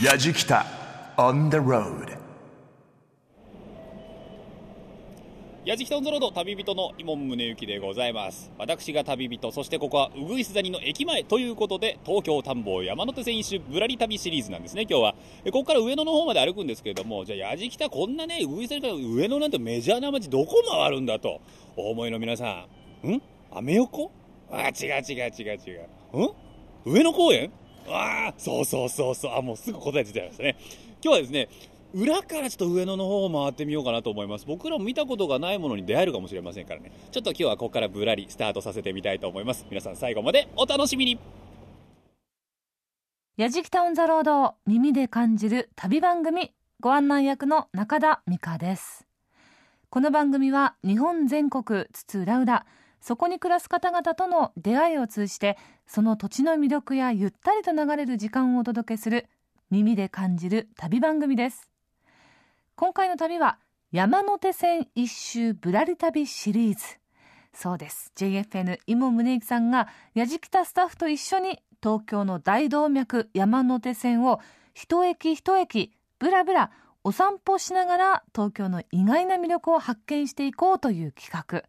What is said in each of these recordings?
やじきた。On the road やじきたオンザロード旅人の伊門宗行でございます。私が旅人そしてここはうぐいす谷の駅前ということで東京田んぼ山手線一周ぶらり旅シリーズなんですね今日は。ここから上野の方まで歩くんですけれどもじゃあやじきたこんなねうぐいす谷から上野なんてメジャーな街どこ回るんだとお思いの皆さん。ん？アメ横？あ違う違う違う違う。ん？上野公園？ああそうそうそうそう。あもうすぐ答え出ちゃいましたね。今日はですね裏からちょっと上野の方を回ってみようかなと思います。僕らも見たことがないものに出会えるかもしれませんからね。ちょっと今日はここからぶらりスタートさせてみたいと思います。皆さん最後までお楽しみに。やじきたオンザロード耳で感じる旅番組ご案内役の中田美香です。この番組は日本全国津々浦々そこに暮らす方々との出会いを通じてその土地の魅力やゆったりと流れる時間をお届けする耳で感じる旅番組です。今回の旅は山手線一周ぶらり旅シリーズ。そうです。JFN 今宗行さんがやじきたスタッフと一緒に東京の大動脈山手線を一駅一駅ぶらぶらお散歩しながら東京の意外な魅力を発見していこうという企画。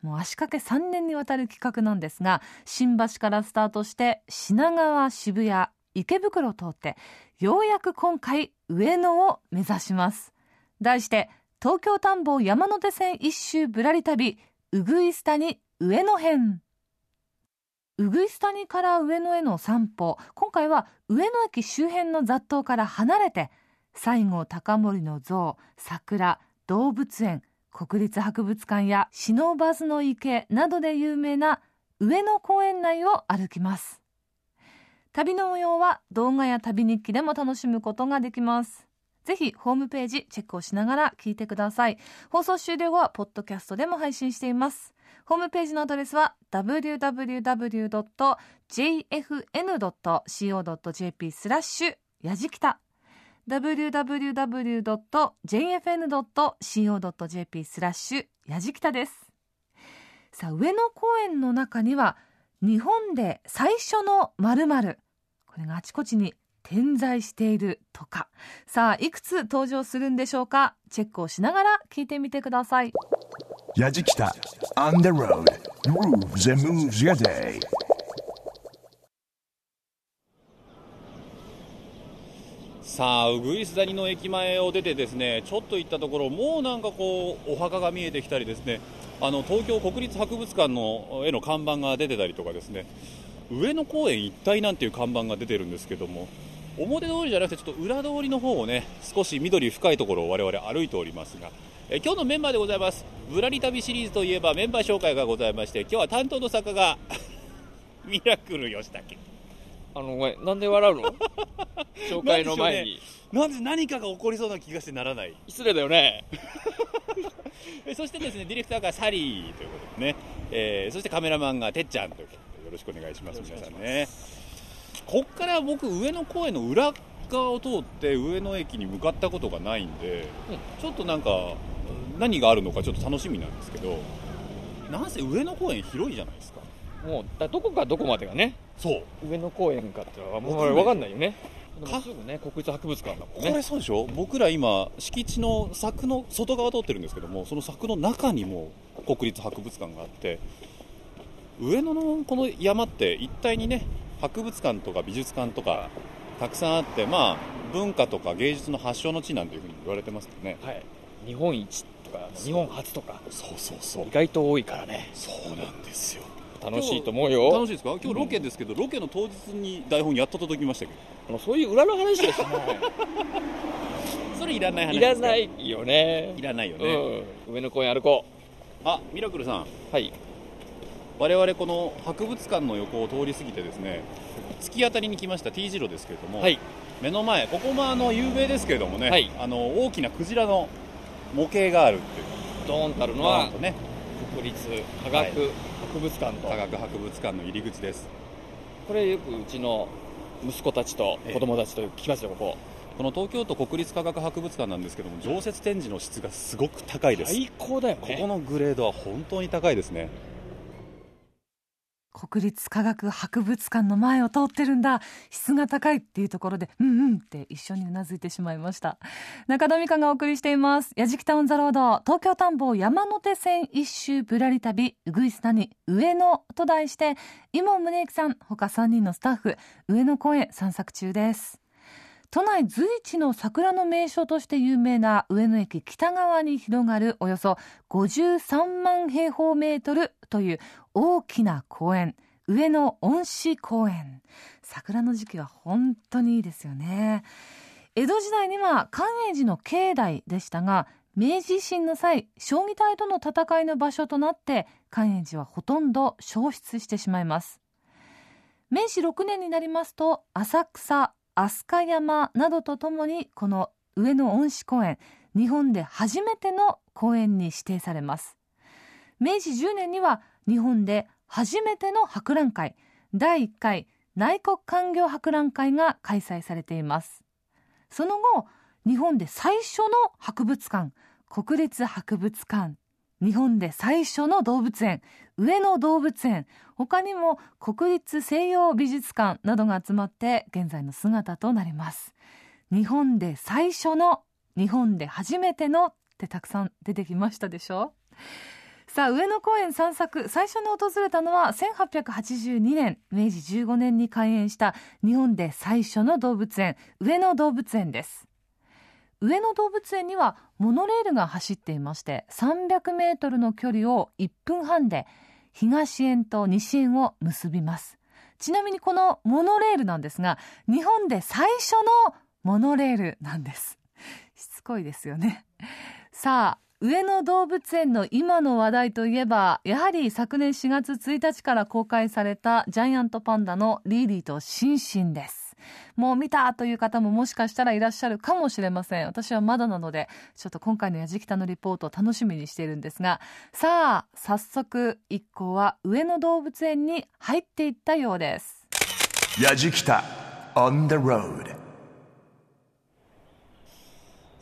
もう足掛け3年にわたる企画なんですが新橋からスタートして品川渋谷池袋を通ってようやく今回上野を目指します。題して東京田んぼ山手線一周ぶらり旅うぐいす谷上野編。うぐいす谷から上野への散歩。今回は上野駅周辺の雑踏から離れて西郷隆盛の像桜動物園国立博物館や不忍の池などで有名な上野公園内を歩きます。旅の模様は動画や旅日記でも楽しむことができます。ぜひホームページチェックをしながら聞いてください。放送終了後はポッドキャストでも配信しています。ホームページのアドレスは www.jfn.co.jp スラッシュやじきた www.jfn.co.jp スラッシュやじきたです。さあ上野公園の中には日本で最初の〇〇。これがあちこちに点在しているとか。さあいくつ登場するんでしょうか？チェックをしながら聞いてみてください。やじきた。On the road grooves and moves your day さあうぐいす谷の駅前を出てですねちょっと行ったところもうなんかこうお墓が見えてきたりですねあの東京国立博物館の絵の看板が出てたりとかですね上野公園一帯なんていう看板が出てるんですけども表通りじゃなくてちょっと裏通りの方をね少し緑深いところを我々歩いておりますがえ今日のメンバーでございます。ぶらり旅シリーズといえばメンバー紹介がございまして今日は担当の作家がミラクル吉武あの、ごめん、なんで笑うの？紹介の前に。なんで何かが起こりそうな気がしてならない。失礼だよね。え そしてですねディレクターがサリーということでね、えーそしてカメラマンがてっちゃんということでよろしくお願いします皆さんね。こっから僕上野公園の裏側を通って上野駅に向かったことがないんで、ちょっとなんか何があるのかちょっと楽しみなんですけどなんせ上野公園広いじゃないですかもう、だどこかどこまでがね、そう上野公園かってのはもうわかんないわかんないよね。でかもすぐね、国立博物館だもんこね。れそうでしょ僕ら今敷地の柵の外側通ってるんですけどもその柵の中にも国立博物館があって上野のこの山って一帯にね博物館とか美術館とかたくさんあってまあ文化とか芸術の発祥の地なんていうふうに言われてますよねはい。日本一とか、日本初とか、そうそうそう意外と多いからね。そうなんですよ楽しいと思うよ。楽しいですか？今日ロケですけど、ロケの当日に台本やっと届きましたけどあのそういう裏の話はしなそれいらない話い。らないよね。いらないよね、うん。上野公園歩こあミラクルさんう。はい。我々この博物館の横を通り過ぎてですね突き当たりに来ました T 字路ですけれども、はい。目の前ここもあの有名ですけれどもね、はいあの大きなクジラの模型があるっていうドーンとあるのはね国立科学博物館と、科学博物館の入り口です。これよくうちの息子たちと子供たちと聞きますよ、ここ。この東京都国立科学博物館なんですけども常設展示の質がすごく高いです、最高だよね。ここのグレードは本当に高いですね国立科学博物館の前を通ってるんだ。質が高いっていうところでうんうんって一緒にうなずいてしまいました。中田美香がお送りしています。矢敷タウンザロード。東京田んぼ山手線一周ぶらり旅。うぐいす谷上野と題して今宗行さん他3人のスタッフ上野公園散策中です。都内随一の桜の名所として有名な上野駅北側に広がるおよそ53万平方メートルという大きな公園上野恩賜公園。桜の時期は本当にいいですよね。江戸時代には寛永寺の境内でしたが明治維新の際将棋隊との戦いの場所となって寛永寺はほとんど消失してしまいます。明治6年になりますと浅草飛鳥山などとともにこの上野恩賜公園日本で初めての公園に指定されます。明治10年には日本で初めての博覧会第1回内国官業博覧会が開催されています。その後日本で最初の博物館国立博物館日本で最初の動物園上野動物園。他にも国立西洋美術館などが集まって現在の姿となります。日本で最初の日本で初めてのってたくさん出てきましたでしょ？さあ上野公園散策。最初に訪れたのは1882年明治15年に開園した日本で最初の動物園上野動物園です。上野動物園にはモノレールが走っていまして300メートルの距離を1分半で東園と西園を結びます。ちなみにこのモノレールなんですが日本で最初のモノレールなんです。しつこいですよね。さあ上野動物園の今の話題といえばやはり昨年4月1日から公開されたジャイアントパンダのリーリーとシンシンです。もう見たという方ももしかしたらいらっしゃるかもしれません。私はまだなのでちょっと今回のやじきたのリポートを楽しみにしているんですが。さあ早速一行は上野動物園に入っていったようです。やじきた on the road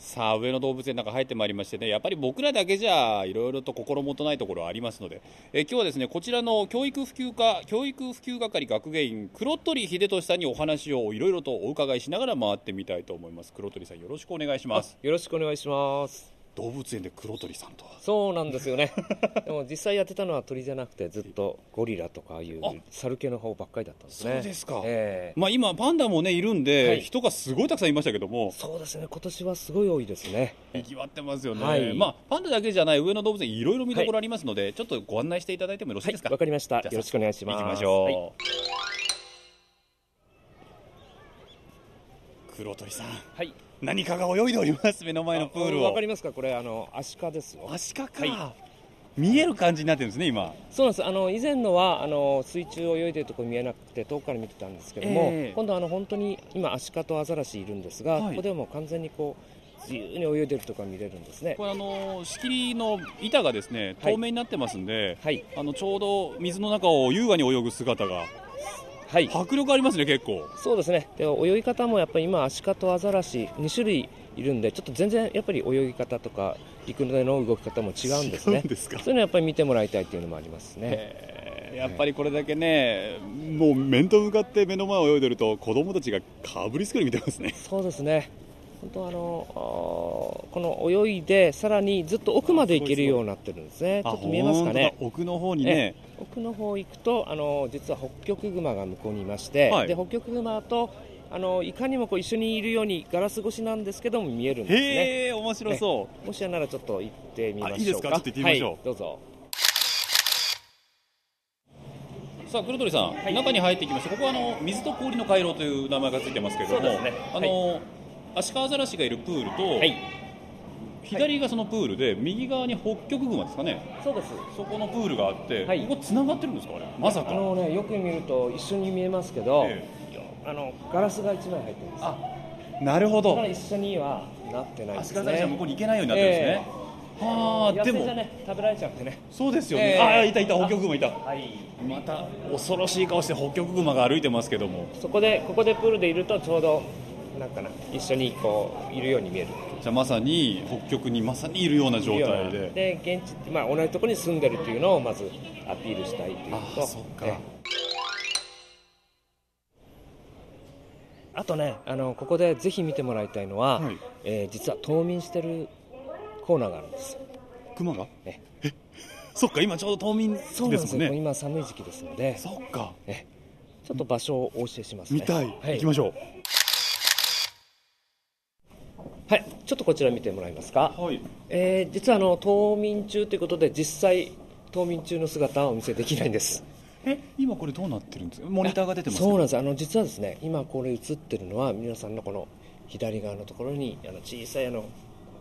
さあ上野動物園の中入ってまいりましてねやっぱり僕らだけじゃいろいろと心もとないところはありますのでえ今日はですねこちらの教育普及課教育普及係学芸員黒鳥秀俊さんにお話をいろいろとお伺いしながら回ってみたいと思います。黒鳥さんよろしくお願いします。よろしくお願いします。動物園で黒鳥さんと。はそうなんですよね。でも実際やってたのは鳥じゃなくてずっとゴリラとかああいう猿系の方ばっかりだったんですね。そうですか、えまあ、今パンダもねいるんで、はい。人がすごいたくさんいましたけども。そうですね。今年はすごい多いですね。にぎわってますよね、はい。まあ、パンダだけじゃない上野動物園いろいろ見どころありますので、ちょっとご案内していただいてもよろしいはいですか、わかりました。よろしくお願いします。行きましょう、はい。黒鳥さん。はい何かが泳いでおります目の前のプールを。わかりますか？これあのアシカですよ。アシカか、は見える感じになってるんですね今。そうなんです。あの以前のはあの水中を泳いでるところ見えなくて遠くから見てたんですけども、ええ。今度はあの本当に今アシカとアザラシいるんですが、はい。ここでも完全にこう自由に泳いでるところが見れるんですね。これあの仕切りの板がですねはい。透明になってますんで、はい。あのちょうど水の中を優雅に泳ぐ姿がはい。迫力ありますね結構。そうですね。で泳ぎ方もやっぱり今アシカとアザラシ2種類いるんでちょっと全然やっぱり泳ぎ方とか陸での動き方も違うんですね。そうですか。そういうのやっぱり見てもらいたいっていうのもありますね。やっぱりこれだけねもう面と向かって目の前を泳いでると子供たちがかぶりつくように見てますね。そうですね。本当あのこの泳いでさらにずっと奥まで行けるようになってるんですね。ちょっと見えますかね。奥の方にね奥の方行くとあの実は北極熊が向こうにいまして、はい。で北極熊とあのいかにもこう一緒にいるようにガラス越しなんですけども見えるんですね。へえ面白そう。もしやならちょっと行ってみましょういいですか？ちょっと行ってみましょう。はい、どうぞ。さあ黒鳥さん、中に入っていきましてここはあの水と氷の回廊という名前がついてますけれども、あの、アシカアザラシがいるプールと、はい左がそのプールで右側に北極熊ですかね。そうです。そこのプールがあって、はい。ここ繋がってるんですかあれ。まさか。あのねよく見ると一緒に見えますけど、えあのガラスが一枚入ってるんですあなるほど。だから一緒にはなってないですアシカアザラシは向ねこうに行けないようになってるんですね、はあでも野生じゃね食べられちゃってね。そうですよね、ええ。ああいたいた北極熊いた。はい。また恐ろしい顔して北極熊が歩いてますけども。そこでここでプールでいるとちょうどなんかな一緒にこういるように見えるじゃまさに北極にまさにいるような状態。でで現地、まあ、同じところに住んでるっていうのをまずアピールしたいという。とあそっか、あとねあのここでぜひ見てもらいたいのは、はい、えー、実は冬眠してるコーナーがあるんです。熊が、え、え。そっか今ちょうど冬眠ですもんね。そうです今寒い時期ですので。そっか、え、ちょっと場所をお教えします、ね、見たい、はい、行きましょう。はい、ちょっとこちら見てもらえますか、うはい。えー実はあの冬眠中ということで実際冬眠中の姿はお見せできないんです。え今これどうなってるんです？かモニターが出てますそうなんです。あの実はですね今これ映ってるのは皆さんのこの左側のところにあの小さいあの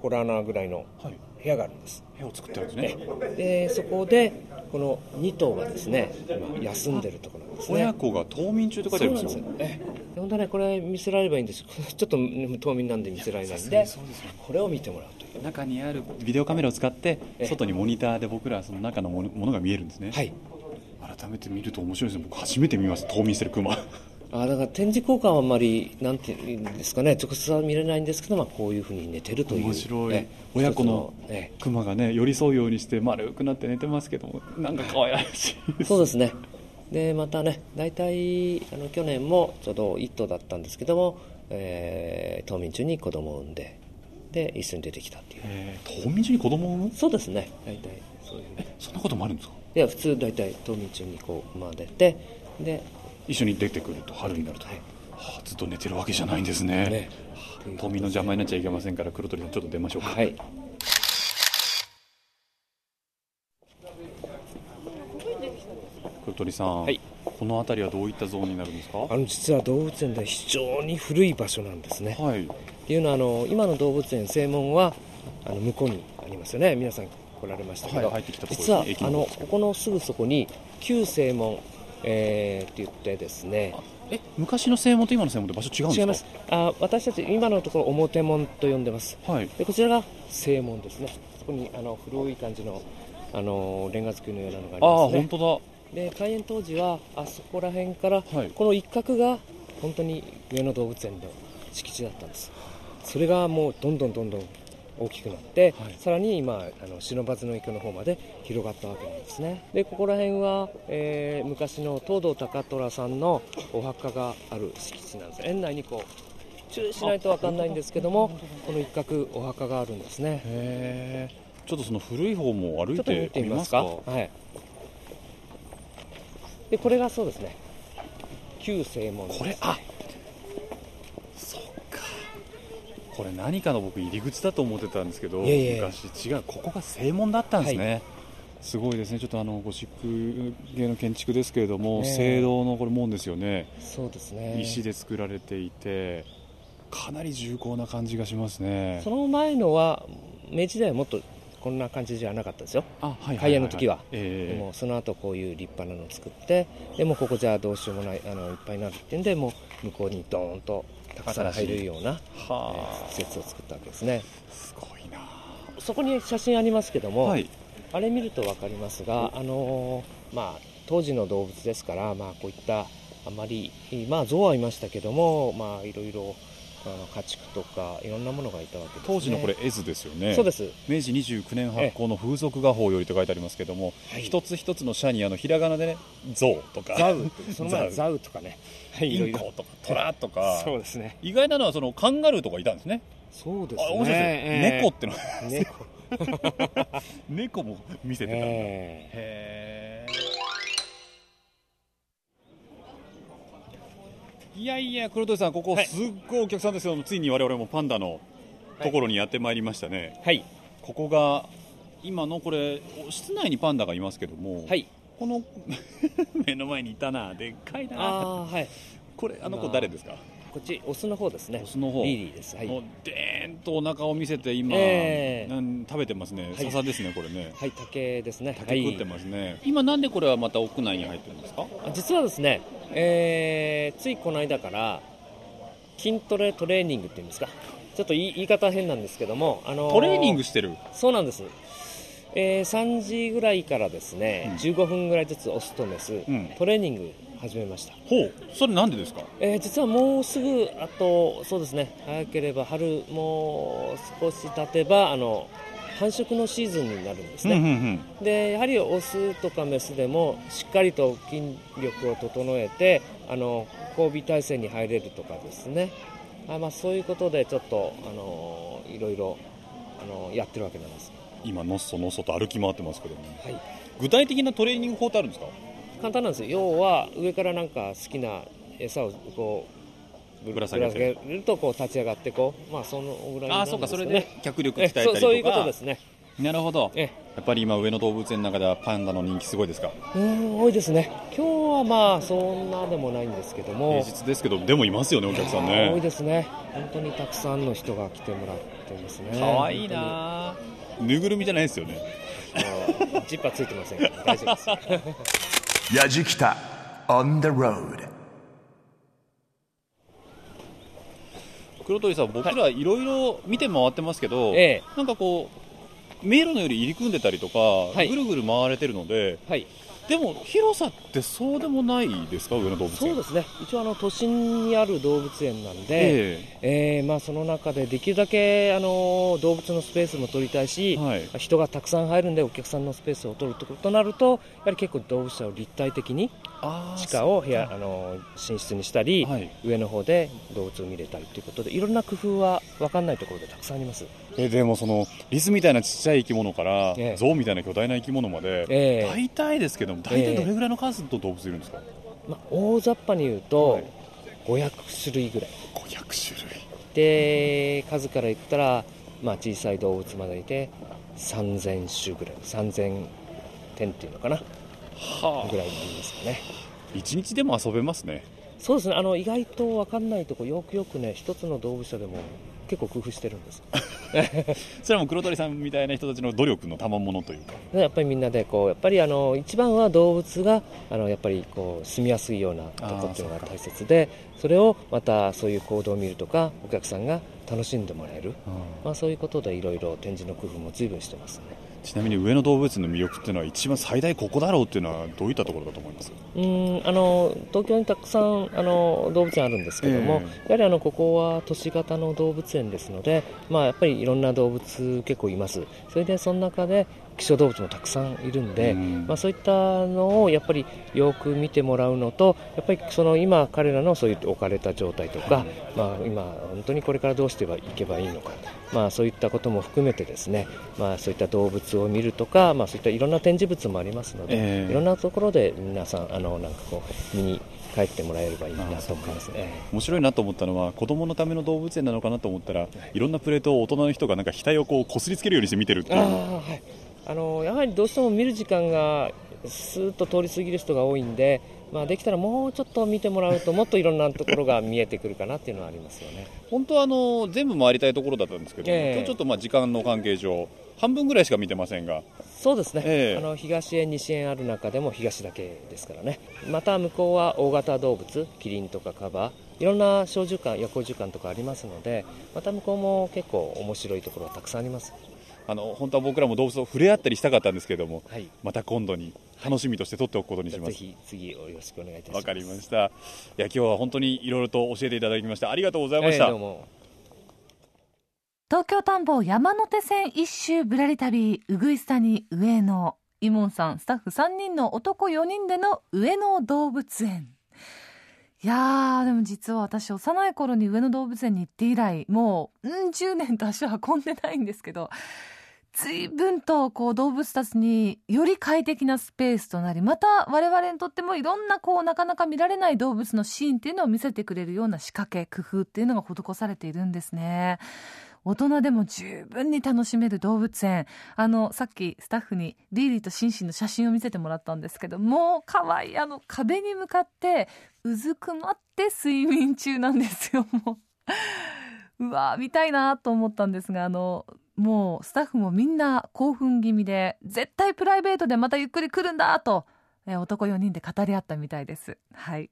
ホラー穴ぐらいのはい。部屋があるんです。部屋を作ってるんですね。でそこでこの2頭がですね今休んでるところなんですね。親子が冬眠中って書いてあるんです。よ本当はねこれ見せられればいいんです ちょっと冬眠なんで見せられないんで。ね。これを見てもらうという。中にあるビデオカメラを使ってえ外にモニターで僕らその中のものものが見えるんですね、はい。改めて見ると面白いですね。僕初めて見ました冬眠してるクマあだから展示効果はあんまりなんていうんですかね直接は見れないんですけど、まあ、こういうふうに寝てるという面白いえ親子のクマがね寄り添うようにして丸くなって寝てますけどもなんか可愛らしいそうですね。でまたね大体あの去年もちょうど1頭だったんですけども、えー冬眠中に子供を産んでで一緒に出てきたっていう。えー冬眠中に子供を産む？そうですね。大体そういう。ねそんなこともあるんですか？いや普通大体冬眠中にこう生まれてで一緒に出てくると春になると、はい。はあずっと寝てるわけじゃないんですね。ね。冬眠の邪魔になっちゃいけませんから黒鳥さんちょっと出ましょうか、はい。黒鳥さん、はい。この辺りはどういったゾーンになるんですか？あの実は動物園で非常に古い場所なんですね。はい。っていうのはあの今の動物園正門はあの向こうにありますよね。皆さん来られましたけど、実はあのここのすぐそこに旧正門、えーって言ってですね。え昔の正門と今の正門って場所違うんですか？違います。あ私たち今のところ表門と呼んでます。はい。でこちらが正門ですね。そこにあの古い感じのあのレンガ造りのようなのがありああますね。本当で開園当時はあそこら辺から、はい。この一角が本当に上野動物園の敷地だったんです。それがもうどんどんどんどん大きくなって、はい。さらに今あの不忍池の方まで広がったわけなんですね。でここら辺は、えー昔の東堂高虎さんのお墓がある敷地なんです。園内にこう注意しないと分かんないんですけどもこの一角お墓があるんですね。ちょっとその古い方も歩いててみますすか？はい。でこれがそうですね。旧正門ですこれあそっかこれ何かの僕入り口だと思ってたんですけど昔違うここが正門だったんですね、すごいですね。ちょっとあのゴシック系の建築ですけれども、聖堂のこれ門ですよね。そうですね。石で作られていてかなり重厚な感じがしますね。その前のは明治時代はもっとこんな感じじゃなかったですよ。あはいはいはい開園の時は。ええ。でもその後こういう立派なのを作ってでもここじゃどうしようもないあのいっぱいになるっていうんでもう向こうにドーンとたくさん入れるような、えはー施設を作ったわけですね。あすごいな。そこに写真ありますけども、はい。あれ見ると分かりますが、あのーまあ、当時の動物ですから、まあ、こういったあまり、まあ、象はいましたけども、まあ、いろいろあの家畜とかいろんなものがいたわけです、ね、当時のこれ絵図ですよね。そうです。明治29年発行の風俗画法よりと書いてありますけども、はい。一つ一つの社にあのひらがなでね象とか。ザウ。その前はザザウとかね、はい、インコ。とかトラとか。そうですね。意外なのはそのカンガルーとかいたんですね。そうですあ面白いですね、猫っての。は猫。猫も見せてたんだ、えへえいやいや黒鳥さんここはい。すっごいお客さんですけども、ついに我々もパンダのところにやってまいりましたね、ーはい。ここが今のこれ室内にパンダがいますけども、はい。この 目の前にいたなでっかいな。ああはい。これあの子誰ですか？こっちオスの方ですね。オスの方。リリーです。はい。もうでーんとお腹を見せて今、ええ。なん食べてますね。はい。笹ですねこれね。はい竹ですね。竹食ってますね、今なんでこれはまた屋内に入ってるんですか？あ実はですね、えーついこの間から筋トレトレーニングっていうんですか？ちょっと言い言い方変なんですけども、あのトレーニングしてる？そうなんです、えー3時ぐらいからですね、うん。15分ぐらいずつオスとメス、ん。トレーニング始めました、ほう。それなんでですか？えー実はもうすぐあとそうですね。早ければ春もう少し経てばあの繁殖のシーズンになるんですうんうんね、でやはりオスとかメスでもしっかりと筋力を整えてあの交尾体制に入れるとかですね。あ、まあ、そういうことでちょっとあのいろいろあのやってるわけなんです、今のっそのっそと歩き回ってますけども、はい、具体的なトレーニング法ってあるんですか？簡単なんですよ。要は上からなんか好きな餌をこうぶら下げて。るとこう立ち上がってこうまあそのぐらいね。ああそうかそれで脚力鍛ええたりとか。そうそういうことですね。なるほど。えやっぱり今上野動物園の中ではパンダの人気すごいですか？うん多いですね。今日はまあそんなでもないんですけども。平日ですけどでもいますよねお客さんあー多いねですね。本当にたくさんの人が来てもらってますね。かわいいなぬいぐるみじゃないですよね。ジッパーついてません大丈夫ですやじきた on the road 黒鳥さん僕らいろいろ見て回ってますけど、ええ。なんかこう迷路のより入り組んでたりとか、い。ぐるぐる回れてるのではい。でも広さってそうでもないですか上野動物園。そうですね。一応あの都心にある動物園なんで、ええ。ーまあ、その中でできるだけあの動物のスペースも取りたいし、はい。人がたくさん入るんでお客さんのスペースを取るととなるとやはり結構動物園を立体的に地下を部屋あの寝室にしたり、はい。上の方で動物を見れたりということでいろんな工夫は分かんないところでたくさんあります、えでもそのリスみたいなちっちゃい生き物から、ええ。ゾウみたいな巨大な生き物まで、ええ。大体ですけども大体どれぐらいの数の動物いるんですか、まあ、大雑把に言うと、はい。500種類ぐらい。500種類。で数から言ったら、まあ、小さい動物までいて3000種ぐらい。3000点っていうのかな。はぐらいでいいですかね。一日でも遊べますね。そうですね。あの意外と分かんないとこよくよくね一つの動物舎でも結構工夫してるんです それはもう黒鳥さんみたいな人たちの努力の賜物というか。でやっぱりみんなでこうやっぱりあの一番は動物があのやっぱりこう住みやすいようなとこっていうのが大切でそれをまたそういう行動を見るとかお客さんが楽しんでもらえる、まあ、そういうことでいろいろ展示の工夫も随分してますねちなみに上野動物園の魅力っていうのは一番最大ここだろうっていうのはどういったところだと思います？うーんあの東京にたくさんあの動物園あるんですけども、え。やはりあのここは都市型の動物園ですので、まあ、やっぱりいろんな動物結構います。それでその中で希少動物もたくさんいるんで、うん。まあ、そういったのをやっぱりよく見てもらうのとやっぱりその今彼らのそういう置かれた状態とか、まあ、今本当にこれからどうしていけばいいのか、まあ、そういったことも含めてですね、まあ、そういった動物を見るとか、まあ、そういったいろんな展示物もありますので、ええ。いろんなところで皆さんあのなんかこう見に帰ってもらえればいいなと思いますね。面白いなと思ったのは子供のための動物園なのかなと思ったらい。ろんなプレートを大人の人がなんか額をこう擦りつけるようにして見てるっていうあのやはりどうしても見る時間がスーッと通り過ぎる人が多いんで、まあ、できたらもうちょっと見てもらうともっといろんなところが見えてくるかなっていうのはありますよね。本当はあの全部回りたいところだったんですけど、ええ。今日ちょっとまあ時間の関係上半分ぐらいしか見てませんが。そうですね、ええ。あの東園、西園ある中でも東だけですからね、また向こうは大型動物、キリンとかカバいろんな小獣館、夜行獣館とかありますので、また向こうも結構面白いところはたくさんあります。あの本当は僕らも動物と触れ合ったりしたかったんですけどもはい、また今度に楽しみとして撮っておくことにします。ぜひ次よろしくお願いいたします。わかりました。いや今日は本当にいろいろと教えていただきましてありがとうございました。ええどうも東京田んぼ山手線一周ぶらり旅うぐいす谷上野イモンさんスタッフ3人の男4人での上野動物園いやーでも実は私幼い頃に上野動物園に行って以来もう、うん、10年と足を運んでないんですけど随分とこう動物たちにより快適なスペースとなりまた我々にとってもいろんなこうなかなか見られない動物のシーンっていうのを見せてくれるような仕掛け工夫っていうのが施されているんですね。大人でも十分に楽しめる動物園あのさっきスタッフにリーリーとシンシンの写真を見せてもらったんですけどもう可愛いあの壁に向かってうずくまって睡眠中なんですよもううわ見たいなと思ったんですがあのもうスタッフもみんな興奮気味で絶対プライベートでまたゆっくり来るんだとえ男4人で語り合ったみたいです。はい。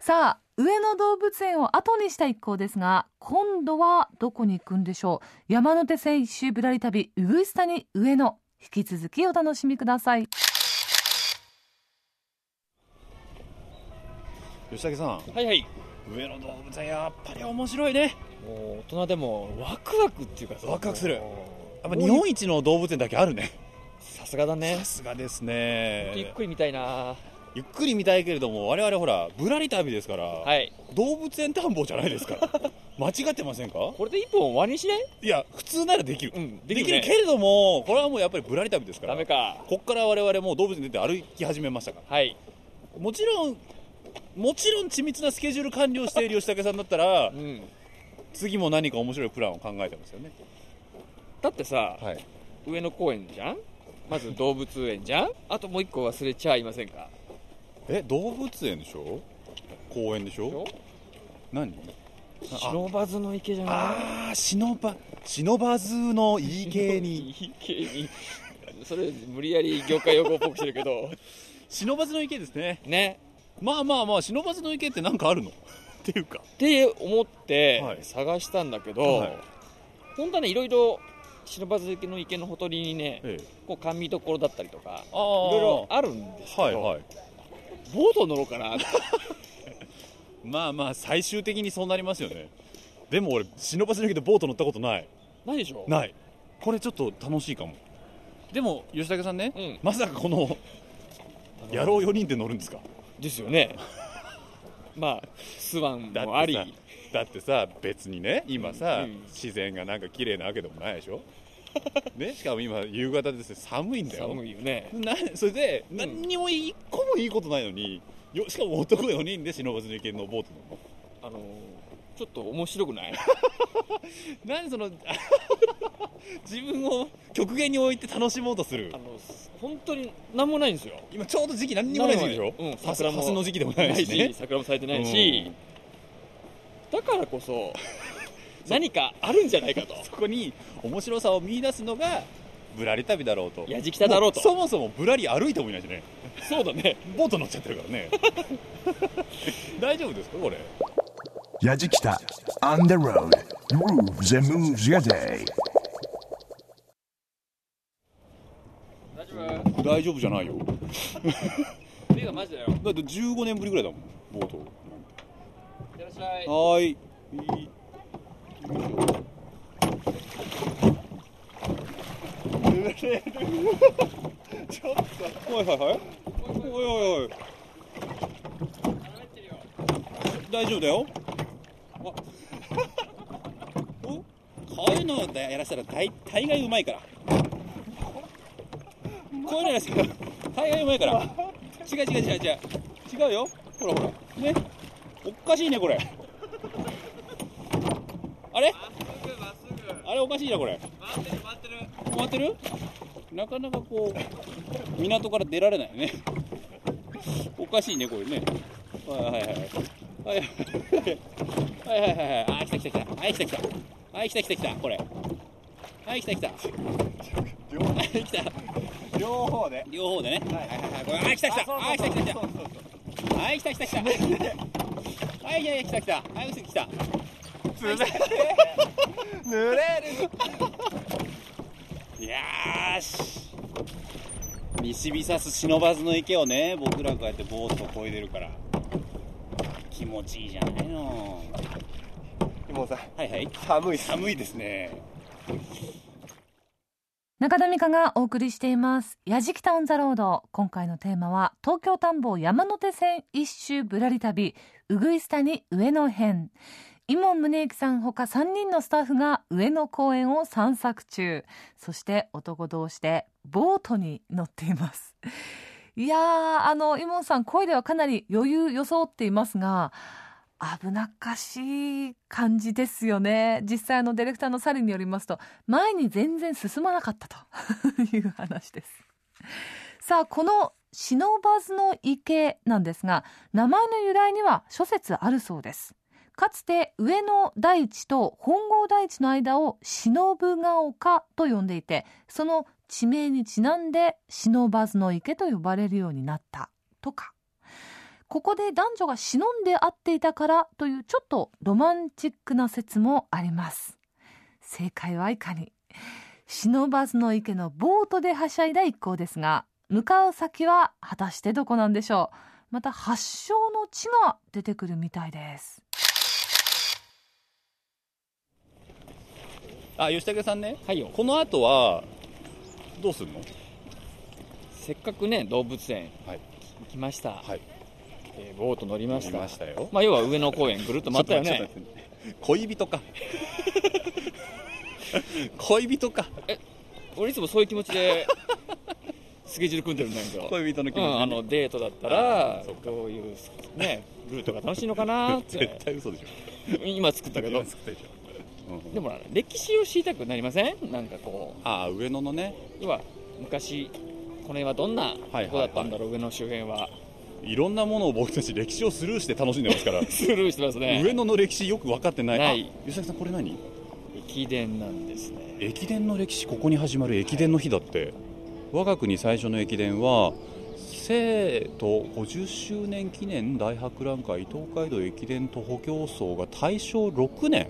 さあ上野動物園を後にした一行ですが今度はどこに行くんでしょう？山手線一周ぶらり旅うぐいす谷上野。引き続きお楽しみください。吉武さん。はいはい上野動物園やっぱり面白いね。もう大人でもワクワクっていうかさワクワクする。もやっぱ日本一の動物園だけあるね。さすがだね。さすがですね。ゆっくり見たいな。ゆっくり見たいけれども我々ほらぶらり旅ですから、はい。動物園探訪じゃないですから。間違ってませんか？これで一本終わりにしない？いや普通ならできる、うんでできるねけれどもこれはもうやっぱりぶらり旅ですから。ダメかこっから我々もう動物園出て歩き始めましたからはいもちろんもちろん緻密なスケジュール完了している吉武さんだったらうん次も何か面白いプランを考えてますよね。だってさはい。上野公園じゃん？まず動物園じゃん？あともう一個忘れちゃいませんか？え動物園でしょ？公園でしょ？何？シノバズの池じゃない？ああシノバシノバズの池に。池に。それ無理やり業界用語っぽくしてるけど。シノバズの池ですね。ねまあまあまあシノバズの池って何かあるの？っていうか。って思ってはい。探したんだけど、はい。本当はねいろいろシノバズの池のほとりにねええ。こう甘味どころだったりとかいろいろあるんですけど、はいはい。ボート乗ろうかな。まあまあ最終的にそうなりますよね。でも俺シノバズの池でボート乗ったことない。ないでしょ？ない。これちょっと楽しいかも。でも吉武さんね、うん。まさかこの野郎4人で乗るんですか？ですよね。まあスワンもあり。だってさだってさ別にね今さ、うん。自然がなんか綺麗なわけでもないでしょ？ねしかも今夕方ですね寒いんだよ。寒いよね。なそれで、うん。何にも一個もいいことないのによしかも男4人で忍ば池のボート乗るの？あのーちょっと面白くない？何その 自分を極限に置いて楽しもうとする？あの本当に何もないんですよ。今ちょうど時期何にもない時期でしょ、うん桜の時期でもないしね。桜も咲いてないし、だからこそ 何かあるんじゃないかと。そこに面白さを見出すのがぶらり旅だろうと。やじきただろうと。もそもそもぶらり歩いてもいないしね。そうだね。ボート乗っちゃってるからね。大丈夫ですかこれ？Yajikita on the road. Grooves and moves your day. 大丈夫大丈夫じゃないよ。目がマジだよ。だって15年ぶりぐらいだもんボートいらっしゃい。はーいちょっと。はいはいはい。おいおいおい。大丈夫だよ。あおこういうのやらせたら大大概うまいからこういうのやらせたら大概うまいから違う違う違う違う違うよほらほらねおかしいねこれあれあれおかしいなこれ回ってる回ってる回ってるなかなかこう港から出られないよねおかしいねこれねはいはいはいはい。はいはいはいはい。あ来た来た来た。はい来た来た。はい来た来た来た。これ。はい来た来た。はい来た両方で。両方でね。はい。はいはいこれ。あ来た来たあ来た来た来た。はい来た来た来た。はいいやいや来た来た。はい来た来た。濡れる。いやーし。西日さす不忍の池をね僕らこうやってボートを漕いでるから。気持ちいいじゃないの。もうさはいはい。寒い寒いですね。中田美香がお送りしています「やじきたオン・ザ・ロード」今回のテーマは東京田んぼ山手線一周ぶらり旅。うぐいす谷上野編。伊門宗行さんほか3人のスタッフが上野公園を散策中。そして男同士でボートに乗っていますいやーあの伊門さん声ではかなり余裕装っていますが危なっかしい感じですよね。実際のディレクターのサリによりますと前に全然進まなかったと いう話です。さあこのシノバズの池なんですが名前の由来には諸説あるそうです。かつて上野大地と本郷大地の間を忍ヶ丘と呼んでいてその地名にちなんで忍ばずの池と呼ばれるようになった。とか。ここで男女が忍んで会っていたからというちょっとロマンチックな説もあります。正解はいかに。忍ばずの池のボートではしゃいだ一行ですが向かう先は果たしてどこなんでしょう。また発祥の地が出てくるみたいです。あ吉武さんね。はいよ。この後はどうするの？せっかくね動物園はい。来ました、はい。えーボート乗りました。見まあ要は上野公園ぐるっと回ったよね。恋人か。恋人か。俺いつもそういう気持ちでスケジュール組んでるんだけど。恋人の気持ち、うん、あのデートだったあらどういうねルートが楽しいのかなっ絶て対嘘でしょ。今作ったけど。今作ったでしょ、うんでもな歴史を知りたくなりません？なんかこう。ああ上野のね。要は昔この辺はどんなはいとこだったんだろう、上野周辺は。いろんなものを僕たち歴史をスルーして楽しんでますから。スルーしてますね。上野の歴史よく分かってない。ない。あ吉崎さんこれ何？駅伝なんですね。駅伝の歴史ここに始まる駅伝の日だって。我が国最初の駅伝は生徒50周年記念大博覧会東海道駅伝徒歩競争が大正6年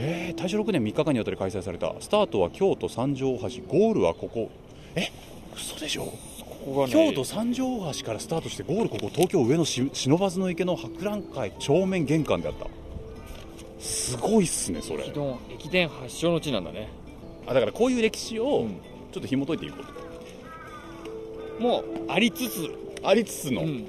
えー、大正6年3日間にわたり開催されたスタートは京都三条大橋ゴールはここ。え嘘でしょ？ここがね京都三条大橋からスタートしてゴールここ東京上野し不忍池の博覧会正面玄関であった。すごいっすねそれ。駅伝発祥の地なんだね。あだからこういう歴史をうん。ちょっと紐解いていこうもうありつつ、とありつつの、うん、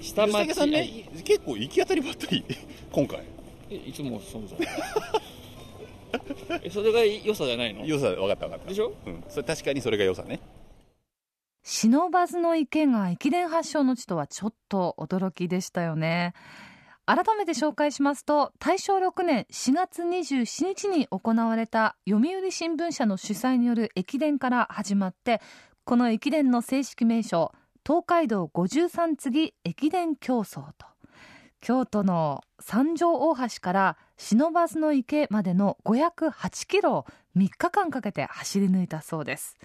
下吉町武さんね結構行き当たりばったり今回えいつもそうじゃん。えそれが良さじゃないの？良さ分かった分かった。でしょ？うん、それ確かにそれが良さね。不忍池が駅伝発祥の地とはちょっと驚きでしたよね。改めて紹介しますと大正6年4月27日に行われた読売新聞社の主催による駅伝から始まってこの駅伝の正式名称東海道53次駅伝競争と京都の三条大橋から不忍池までの508キロを3日間かけて走り抜いたそうです。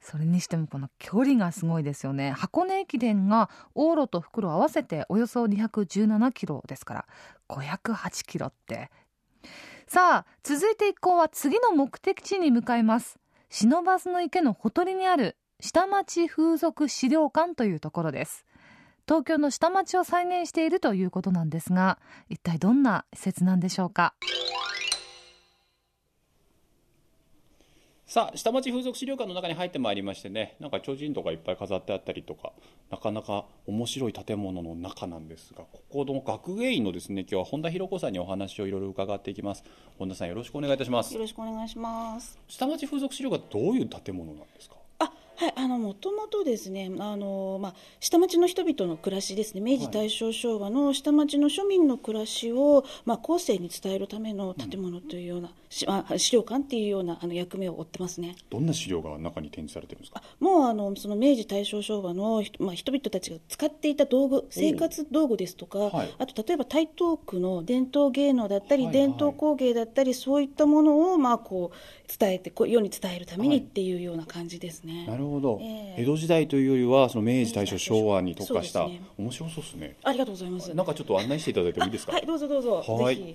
それにしてもこの距離がすごいですよね。箱根駅伝が往路と袋合わせておよそ217キロですから508キロって。さあ続いて一行は次の目的地に向かいます。不忍池のほとりにある下町風俗資料館というところです。東京の下町を再現しているということなんですが一体どんな施設なんでしょうか？さあ下町風俗資料館の中に入ってまいりましてねなんか提灯とかいっぱい飾ってあったりとかなかなか面白い建物の中なんですがここの学芸員のですね今日は本田博子さんにお話をいろいろ伺っていきます。本田さんよろしくお願いいたします。よろしくお願いします。下町風俗資料館どういう建物なんですか？あ、はい、あの、もともとですね、あの、まあ、下町の人々の暮らしですね、明治、大正、昭和の下町の庶民の暮らしを、まあ、後世に伝えるための建物というような、しあ資料館っていうような、あの、役目を負ってますね。どんな資料が中に展示されてるんですか？もうあのその明治、大正、昭和の、ひまあ、人々たちが使っていた道具、生活道具ですとか、はい。あと例えば台東区の伝統芸能だったり、はいはい。伝統工芸だったり、そういったものを、まあ、こう伝えてこう世に伝えるためにっていうような感じですね。なるほど、ええ江戸時代というよりはその明治大正昭和に特化した、ね面白そうですねありがとうございます。なんかちょっと案内していただいてもいいですか？はい、どうぞどうぞ。はい。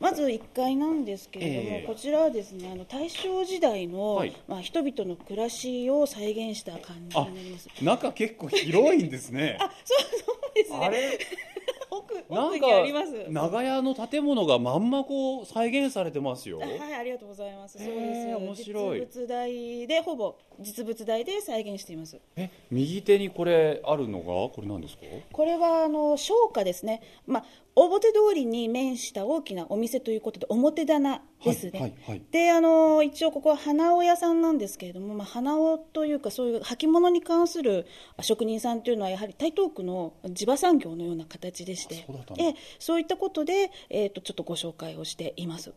まず1階なんですけれども、ええこちらはですねあの大正時代の、はいまあ、人々の暮らしを再現した感じになります。中結構広いんですねそうですね。あれ？奥奥にあります。長屋の建物がまんまこう再現されてますよはい、ありがとうございます。そうへです。え面白い実物大でほぼ実物大で再現しています。え右手にこれあるのがこれなんですか？これはあの商家ですね。まあ表通りに面した大きなお店ということで表棚ですね。はいはいはいであの一応ここは花尾屋さんなんですけれども、まあ、花尾というかそういう履物に関する職人さんというのはやはり台東区の地場産業のような形でしてそうだったのええそういったことで、えー、とちょっとご紹介をしています。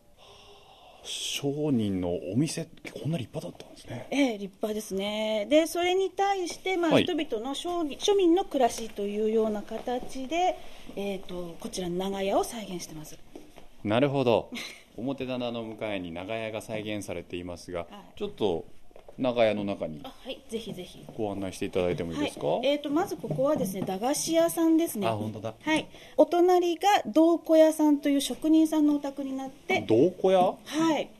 商人のお店こんな立派だったんですねええ、立派ですね。で、それに対して、まあ、はい人々の商人庶民の暮らしというような形で、えっ、と、こちらの長屋を再現してます。なるほど表棚の向かいに長屋が再現されていますが、はいちょっと長屋の中にあ、はい、ぜひぜひ。ご案内していただいてもいいですか、はい、えっ、と、まずここはですね、駄菓子屋さんですね。あ本当だはい。お隣が銅子屋さんという職人さんのお宅になって、どこ屋？はい。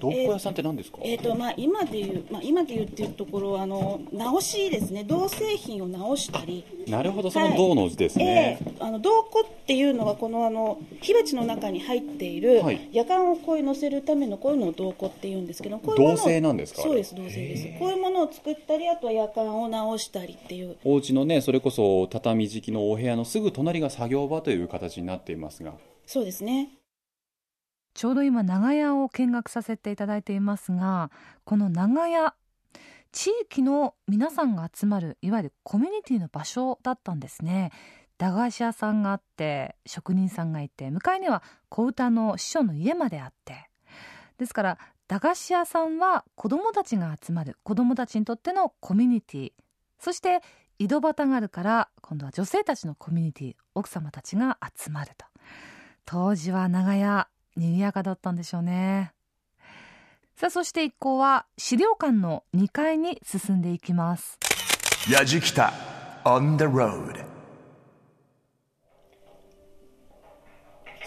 道具屋さんって何ですか、えーとまあ、今でいう、まあ、今でいうっていうところはあの直しですね。銅製品を直したり。なるほど。その銅の字ですね、ええあの銅庫っていうのはこのあの火鉢の中に入っているはい。夜間をこういう乗せるためのこういうのを銅庫っていうんですけどこういうものを銅製なんですか？そうです銅製です。こういうものを作ったりあとは夜間を直したりっていう。お家のねそれこそ畳敷きのお部屋のすぐ隣が作業場という形になっていますが。そうですねちょうど今長屋を見学させていただいていますがこの長屋地域の皆さんが集まるいわゆるコミュニティの場所だったんですね。駄菓子屋さんがあって職人さんがいて向かいには小唄の師匠の家まであって。ですから駄菓子屋さんは子どもたちが集まる子どもたちにとってのコミュニティ。そして井戸端があるから今度は女性たちのコミュニティ奥様たちが集まると。当時は長屋賑やかだったんでしょうね。さあそして一行は資料館の2階に進んでいきます。やじきた on the road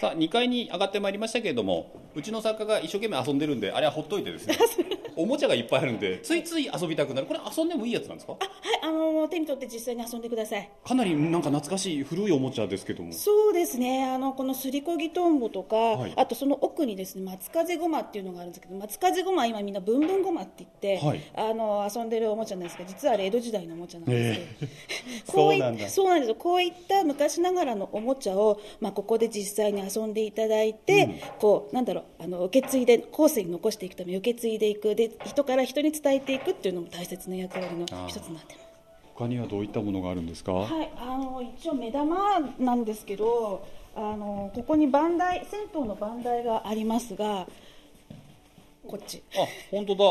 さあ2階に上がってまいりましたけれどもうちの作家が一生懸命遊んでるんであれはほっといてですね おもちゃがいっぱいあるんでついつい遊びたくなる。これ遊んでもいいやつなんですか？はいあの手に取って実際に遊んでください。かなりなんか懐かしい古いおもちゃですけども。そうですね。あのこのすりこぎとんぼとか、はい。あとその奥にですね松風ごまっていうのがあるんですけど松風ごまは今みんなブンブンごまって言って、はい。あの遊んでるおもちゃなんですが実はあれ江戸時代のおもちゃなんですけど、そうなんだ。そうなんですよ。こういった昔ながらのおもちゃを、まあ、ここで実際に遊んでいただいて、こうなんだろうあの受け継いで後世に残していくために受け継いでいく。で人から人に伝えていくっていうのも大切な役割の一つになってます。他にはどういったものがあるんですか、はい、あの一応目玉なんですけど、あのここに番台銭湯の番台がありますが、こっち。あ本当だ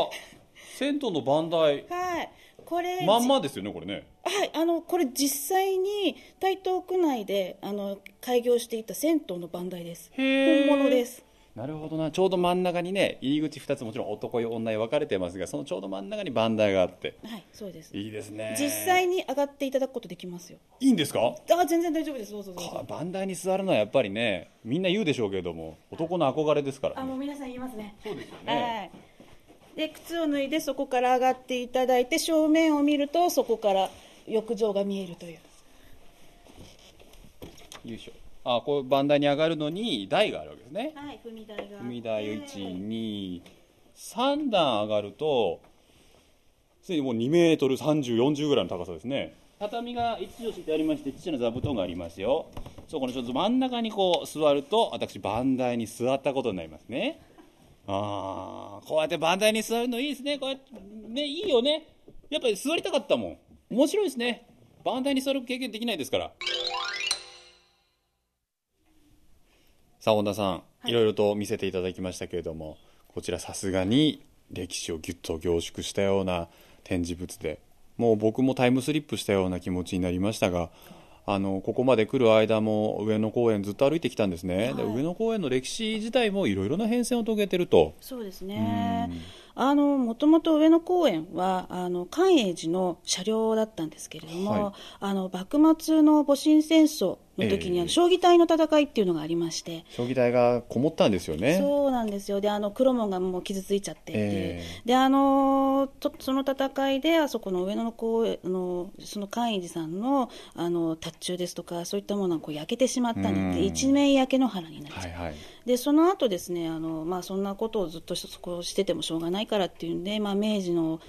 銭湯の番台 はい、これまんまですよねこれねはい、あのこれ実際に台東区内であの開業していた銭湯の番台です。本物です。なるほどなちょうど真ん中にね入り口2つもちろん男湯女湯分かれてますがそのちょうど真ん中に番台があってはい、そうです。いいですね実際に上がっていただくことできますよ。いいんですか？あ、全然大丈夫です。どうぞどうぞ。か番台に座るのはやっぱりねみんな言うでしょうけれども男の憧れですから、あ、もう皆さん言いますね。そうですよはい。で靴を脱いでそこから上がっていただいて正面を見るとそこから浴場が見えるというよいしょあこう番台に上がるのに台があるわけですね。はい踏み台が踏み台123段上がるとすでにもう2メートル3040ぐらいの高さですね。畳が1畳敷いてありましてちっちゃな座布団がありますよ。そこのちょっと真ん中にこう座ると私番台に座ったことになりますね。ああこうやって番台に座るのいいですね。こうやってねいいよね。やっぱり座りたかったもん。面白いですね。番台に座る経験できないですからさあ本田さん、い、ろいろと見せていただきましたけれどもこちらさすがに歴史をぎゅっと凝縮したような展示物でもう僕もタイムスリップしたような気持ちになりましたがあのここまで来る間も上野公園ずっと歩いてきたんですね、で上野公園の歴史自体もいろいろな変遷を遂げてると。そうですね。あのもともと上野公園はあの寛永寺の車両だったんですけれども、はい。あの幕末の戊辰戦争の時に、ええ。あの将棋隊の戦いっていうのがありまして、将棋台がこもったんですよね。そうなんですよ。であの黒門がもう傷ついちゃっていて、えであのとその戦いであそこの上野の公園あのその寛永寺さんのあの達中ですとかそういったものがこう焼けてしまったんでうん。一面焼け野原になっちゃってはいはい。でその後ですねあの、まあ、そんなことをずっとそこをしててもしょうがないからっていうんで、まあ、明治の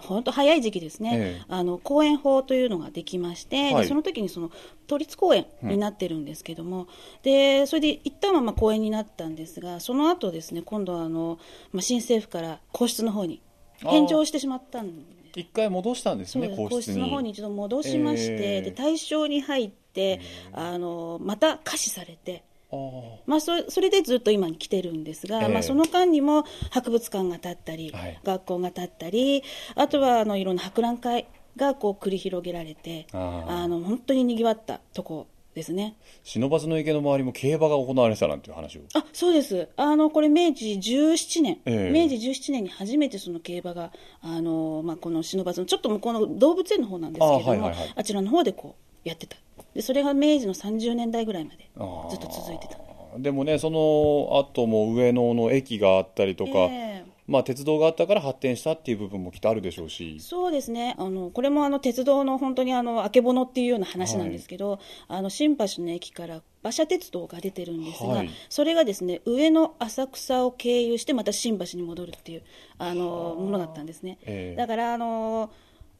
本当早い時期ですね、ええ。あの公園法というのができまして、はい。でその時にその都立公園になってるんですけども、でそれで一旦はまあ公園になったんですがその後ですね今度はあの、まあ、新政府から皇室の方に返上してしまったんです。一回戻したんですね皇皇室に。室の方に一度戻しまして、ええ。で大正に入ってあのまた可視されて。あー。まあ、それそれでずっと今に来てるんですが、ええ。まあ、その間にも博物館が建ったり、はい。学校が建ったりあとはあのいろんな博覧会がこう繰り広げられてあー。あの本当ににぎわったとこですね。不忍池の周りも競馬が行われてたなんていう話を。あそうです。あのこれ明治17年、ええ。明治17年に初めてその競馬があの、まあ、この不忍のちょっと向こうの動物園の方なんですけれどもあ,、あはいはいはい。ちらの方でこうやってたでそれが明治の30年代ぐらいまでずっと続いてた。でもねその後も上野の駅があったりとか、えまあ、鉄道があったから発展したっていう部分もきっとあるでしょうし。そうですね、あのこれもあの鉄道の本当にあのあけぼのっていうような話なんですけど、あの新橋の駅から馬車鉄道が出てるんですが、はい。それがですね上野浅草を経由して、また新橋に戻るっていうあのものだったんですね。ええ。だからあの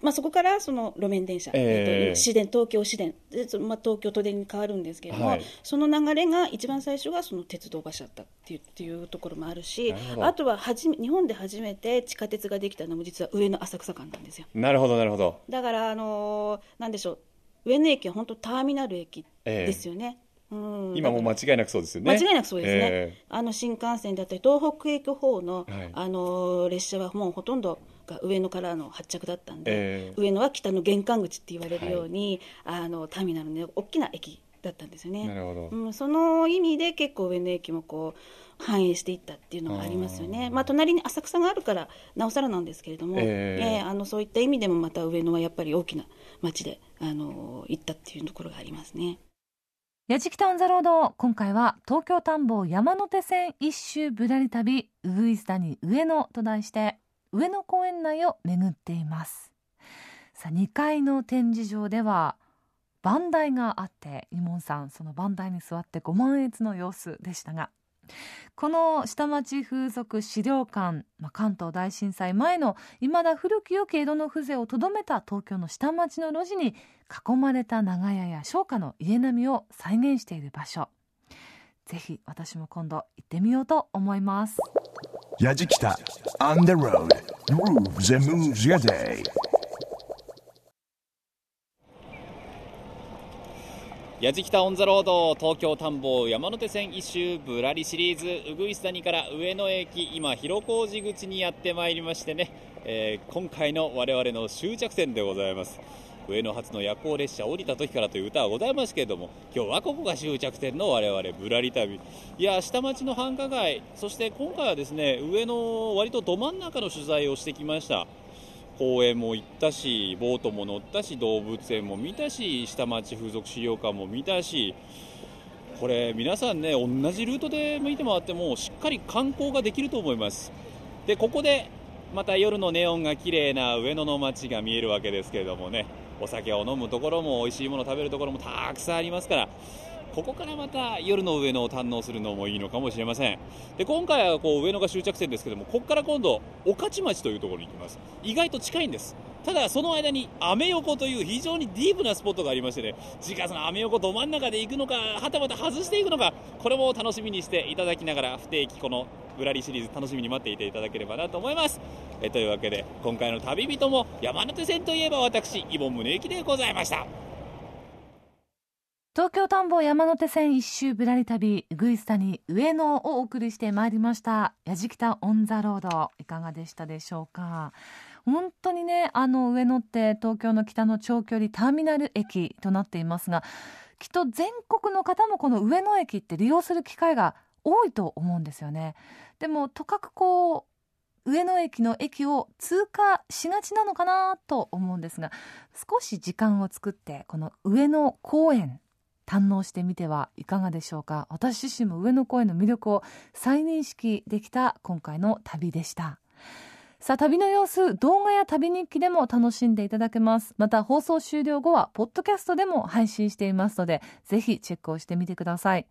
まあ、そこからその路面電車、えええっと市電、東京市電まあ、東京都電に変わるんですけれども、はいその流れが一番最初がその鉄道馬車だったっていうっていうところもあるしあとははじめ日本で初めて地下鉄ができたのも、実は上野浅草間なんですよ。なるほど、なるほど。だから、あのーなんでしょう、上野駅は本当、ターミナル駅ですよね。うん今もう間違いなくそうですよね。間違いなくそうですね、えあの新幹線だったり、東北駅方の、はいあのー列車はもうほとんどが上野からの発着だったんで、ええ上野は北の玄関口って言われるように、あのターミナルの大きな駅だったんですよね。なるほど。うん、その意味で結構上野駅もこう反映していったっていうのがありますよね、まあ、隣に浅草があるからなおさらなんですけれども、ええええあのそういった意味でもまた上野はやっぱり大きな街であの行ったっていうところがありますね。やじきたオンザロード今回は東京田んぼ山手線一周ぶらり旅ウグイス谷上野と題して上野公園内を巡っています。さあ2階の展示場では番台があってイモンさんその番台に座ってご満悦の様子でしたがこの下町風俗資料館、まあ、関東大震災前の未だ古き良き江戸の風情をとどめた東京の下町の路地に囲まれた長屋や商家の家並みを再現している場所。ぜひ私も今度行ってみようと思います。Yajikita on the road grooves and moves your day. やじきたオンザロード東京田んぼ山手線一周ぶらりシリーズうぐいす谷から上野駅今広小路口にやってまいりましてね、えー今回の我々の終着点でございます上野発の夜行列車降りた時からという歌はございますけれども今日はここが終着点の我々ぶらり旅。いや下町の繁華街そして今回はですね上野割とど真ん中の取材をしてきました。公園も行ったしボートも乗ったし動物園も見たし下町風俗資料館も見たしこれ皆さんね同じルートで見て回ってもしっかり観光ができると思います。でここでまた夜のネオンが綺麗な上野の街が見えるわけですけれどもね。お酒を飲むところも美味しいものを食べるところもたくさんありますからここからまた夜の上野を堪能するのもいいのかもしれません。で今回はこう上野が終着点ですけどもここから今度御徒町というところに行きます。意外と近いんです。ただその間にアメ横という非常にディープなスポットがありましてね次回そのアメ横ど真ん中で行くのかはたまた外していくのかこれも楽しみにしていただきながら不定期このぶらりシリーズ楽しみに待っていていただければなと思います。えというわけで今回の旅人も山手線といえば私イボン宗行でございました。東京田んぼ山手線一周ぶらり旅うぐいす谷上野をお送りしてまいりました。やじきたオンザロードいかがでしたでしょうか？本当にねあの上野って東京の北の長距離ターミナル駅となっていますがきっと全国の方もこの上野駅って利用する機会が多いと思うんですよね。でもとかくこう上野駅の駅を通過しがちなのかなと思うんですが少し時間を作ってこの上野公園堪能してみてはいかがでしょうか。私自身も上野公園の魅力を再認識できた今回の旅でした。さあ旅の様子動画や旅日記でも楽しんでいただけます。また放送終了後はポッドキャストでも配信していますのでぜひチェックをしてみてください。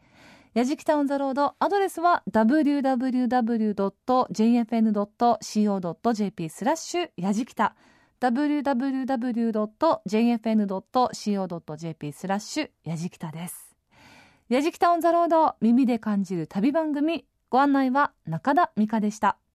やじきたオンザロードアドレスは www.jfn.co.jp スラッシュやじきた。www.jfn.co.jp スラッシュやじきたです。やじきたオンザロード耳で感じる旅番組ご案内は中田美香でした。